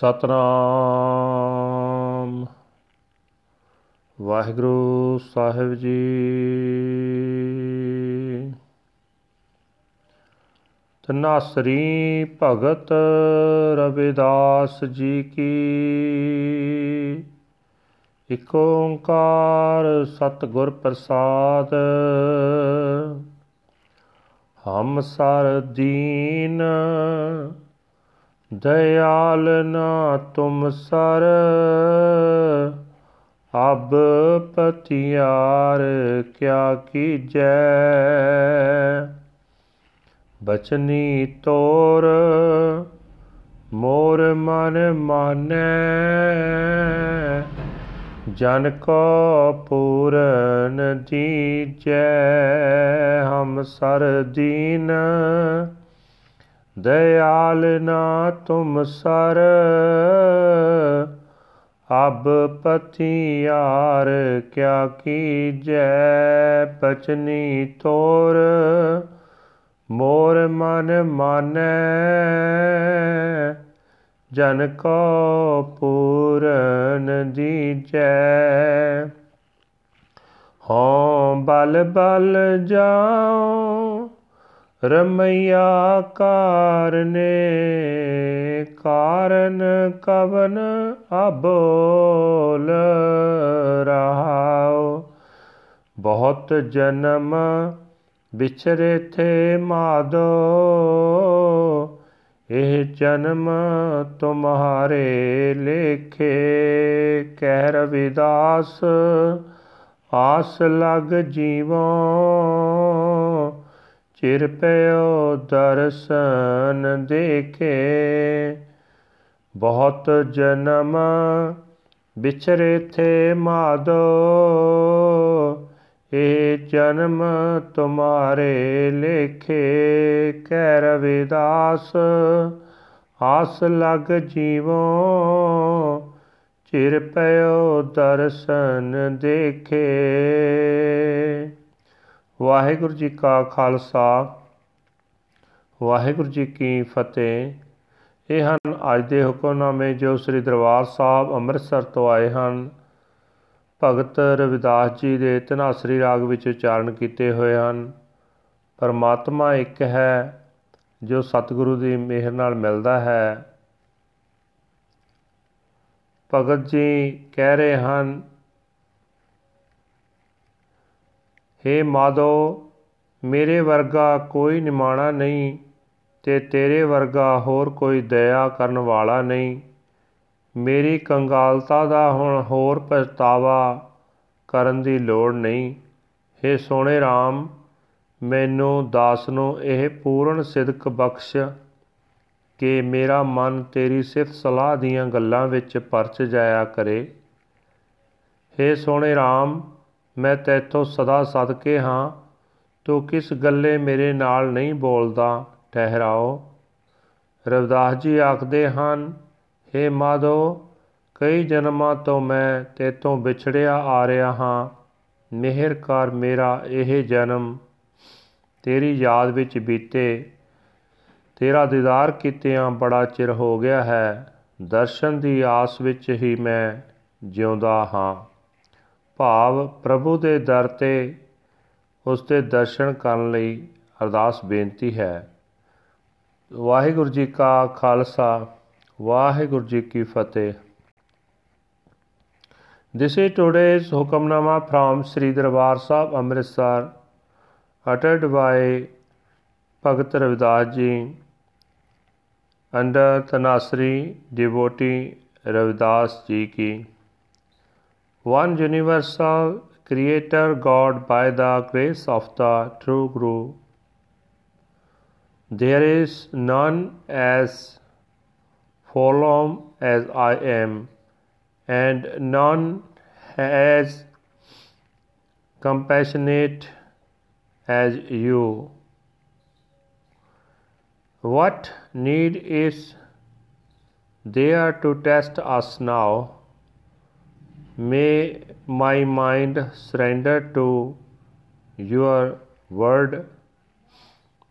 ਸਤਨਾਮ। ਵਾਹਿਗੁਰੂ ਸਾਹਿਬ ਜੀ। ਤਨਾਸਰੀ ਭਗਤ ਰਵਿਦਾਸ ਜੀ ਕੀ। ਇਕ ਓੰਕਾਰ ਸਤਿਗੁਰ ਪ੍ਰਸਾਦ। ਹਮ ਸਰ ਦੀਨ दयाल ना तुम सर अब पतियार क्या कीजै बचनी तोर मोर मन मानै जन को पूरन दीजै हम सर दीन ਦਇਆਲ ਨਾ ਤੁਮ ਸਰ, ਅਬ ਪਤੀਆਰ ਕਿਆ ਕੀਜੈ ਬਚਨੀ ਤੋਰ, ਮੋਰ ਮਨ ਮਾਨੈ ਜਨ ਕੋ ਪੂਰਨ ਦੀਜੈ। ਹਉ ਬਲ ਬਲ ਜਾਉ ਰਮਈਆ ਕਾਰਨੇ, ਕਾਰਨ ਕਵਨ ਅਬੋਲ ਰਹਾਓ ਬਹੁਤ ਜਨਮ ਵਿਚਰੇ ਥੇ ਮਾਦੋ, ਇਹ ਜਨਮ ਤੁਮਹਾਰੇ ਲੇਖੇ। ਕਹਿ ਰਵਿਦਾਸ ਆਸ ਲਗ ਜੀਵੋ ਚਿਰ ਪਿਓ ਦਰਸ਼ਨ ਦੇਖੇ। ਬਹੁਤ ਜਨਮ ਵਿਚਰੇ ਥੇ ਮਾਦੋ, ਇਹ ਜਨਮ ਤੁਮਾਰੇ ਲੇਖੇ। ਕਹਿ ਰਵਿਦਾਸ ਆਸ ਲਗ ਜੀਵੋ। ਚਿਰ ਪਿਓ ਦਰਸ਼ਨ ਦੇਖੇ। ਵਾਹਿਗੁਰੂ ਜੀ ਕਾ ਖਾਲਸਾ, ਵਾਹਿਗੁਰੂ ਜੀ ਕੀ ਫਤਿਹ। ਇਹ ਹਨ ਅੱਜ ਦੇ ਹੁਕਮਨਾਮੇ ਜੋ ਸ੍ਰੀ ਦਰਬਾਰ ਸਾਹਿਬ ਅੰਮ੍ਰਿਤਸਰ ਤੋਂ ਆਏ ਹਨ। ਭਗਤ ਰਵਿਦਾਸ ਜੀ ਦੇ ਤਨਾਸਰੀ ਰਾਗ ਵਿੱਚ ਉਚਾਰਨ ਕੀਤੇ ਹੋਏ ਹਨ। ਪਰਮਾਤਮਾ ਇੱਕ ਹੈ, ਜੋ ਸਤਿਗੁਰੂ ਦੀ ਮਿਹਰ ਨਾਲ ਮਿਲਦਾ ਹੈ। ਭਗਤ ਜੀ ਕਹਿ ਰਹੇ ਹਨ ਹੇ ਮਾਦੋ ਮੇਰੇ ਵਰਗਾ ਕੋਈ ਨਿਮਾਣਾ ਨਹੀਂ ਤੇ ਤੇਰੇ ਵਰਗਾ ਹੋਰ ਕੋਈ ਦਇਆ ਕਰਨ ਵਾਲਾ ਨਹੀਂ। ਮੇਰੀ ਕੰਗਾਲਤਾ ਦਾ ਹੁਣ ਹੋਰ ਪਛਤਾਵਾ ਕਰਨ ਦੀ ਲੋੜ ਨਹੀਂ। ਹੇ ਸੋਹਣੇ RAM ਮੈਨੂੰ ਦਾਸ ਨੂੰ ਇਹ ਪੂਰਨ ਸਿਦਕ ਬਖਸ਼ ਕਿ ਮੇਰਾ ਮਨ ਤੇਰੀ ਸਿਫਤ ਸਲਾਹ ਦੀਆਂ ਗੱਲਾਂ ਵਿੱਚ ਪਰਚ ਜਾਇਆ ਕਰੇ। ਹੇ ਸੋਹਣੇ RAM ਮੈਂ ਤੇਥੋਂ ਸਦਾ ਸਦਕੇ ਹਾਂ, ਤੂੰ ਕਿਸ ਗੱਲੇ ਮੇਰੇ ਨਾਲ ਨਹੀਂ ਬੋਲਦਾ, ਠਹਿਰਾਓ। ਰਵਿਦਾਸ ਜੀ ਆਖਦੇ ਹਨ हे ਮਾਧੋ, ਕਈ ਜਨਮਾਂ ਤੋਂ ਮੈਂ ਤੇਤੋਂ ਵਿਛੜਿਆ ਆ ਰਿਹਾ ਹਾਂ, ਮਿਹਰ ਕਰ ਮੇਰਾ ਇਹ ਜਨਮ। ਤੇਰੀ ਯਾਦ ਵਿੱਚ ਬੀਤੇ, ਤੇਰਾ ਦੀਦਾਰ ਕੀਤਿਆਂ ਬੜਾ ਚਿਰ ਹੋ ਗਿਆ ਹੈ, ਦਰਸ਼ਨ ਦੀ ਆਸ ਵਿੱਚ ਹੀ ਮੈਂ ਜਿਉਂਦਾ ਹਾਂ। ਭਾਵ ਪ੍ਰਭੂ ਦੇ ਦਰ ਤੇ ਉਸ ਦੇ ਦਰਸ਼ਨ ਕਰਨ ਲਈ ਅਰਦਾਸ ਬੇਨਤੀ ਹੈ ਵਾਹਿਗੁਰੂ ਜੀ ਕਾ ਖਾਲਸਾ ਵਾਹਿਗੁਰੂ ਜੀ ਕੀ ਫਤਿਹ This is today's Hukamnama from Sri Darbar Sahib Amritsar uttered by Bhagat Ravidas Ji under Tanasri devotee Ravidas Ji ki one universal creator God by the grace of the true Guru. There is none as forlorn as I am, and none as compassionate as you. What need is there to test us now? May my mind surrender to your word.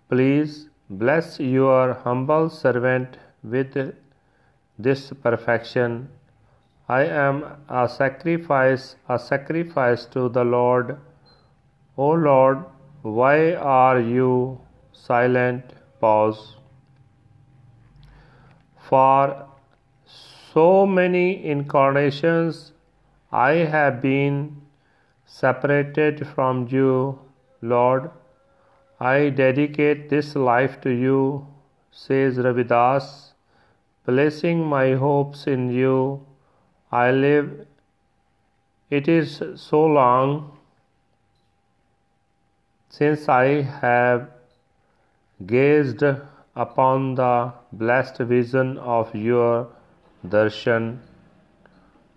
Please bless your humble servant with this perfection. I am a sacrifice, a sacrifice to the Lord. O Lord, why are you silent? Pause. For so many incarnations I have been separated from you, Lord. I dedicate this life to you, says Ravidas placing my hopes in you. I live. It is so long since I have gazed upon the blessed vision of your darshan.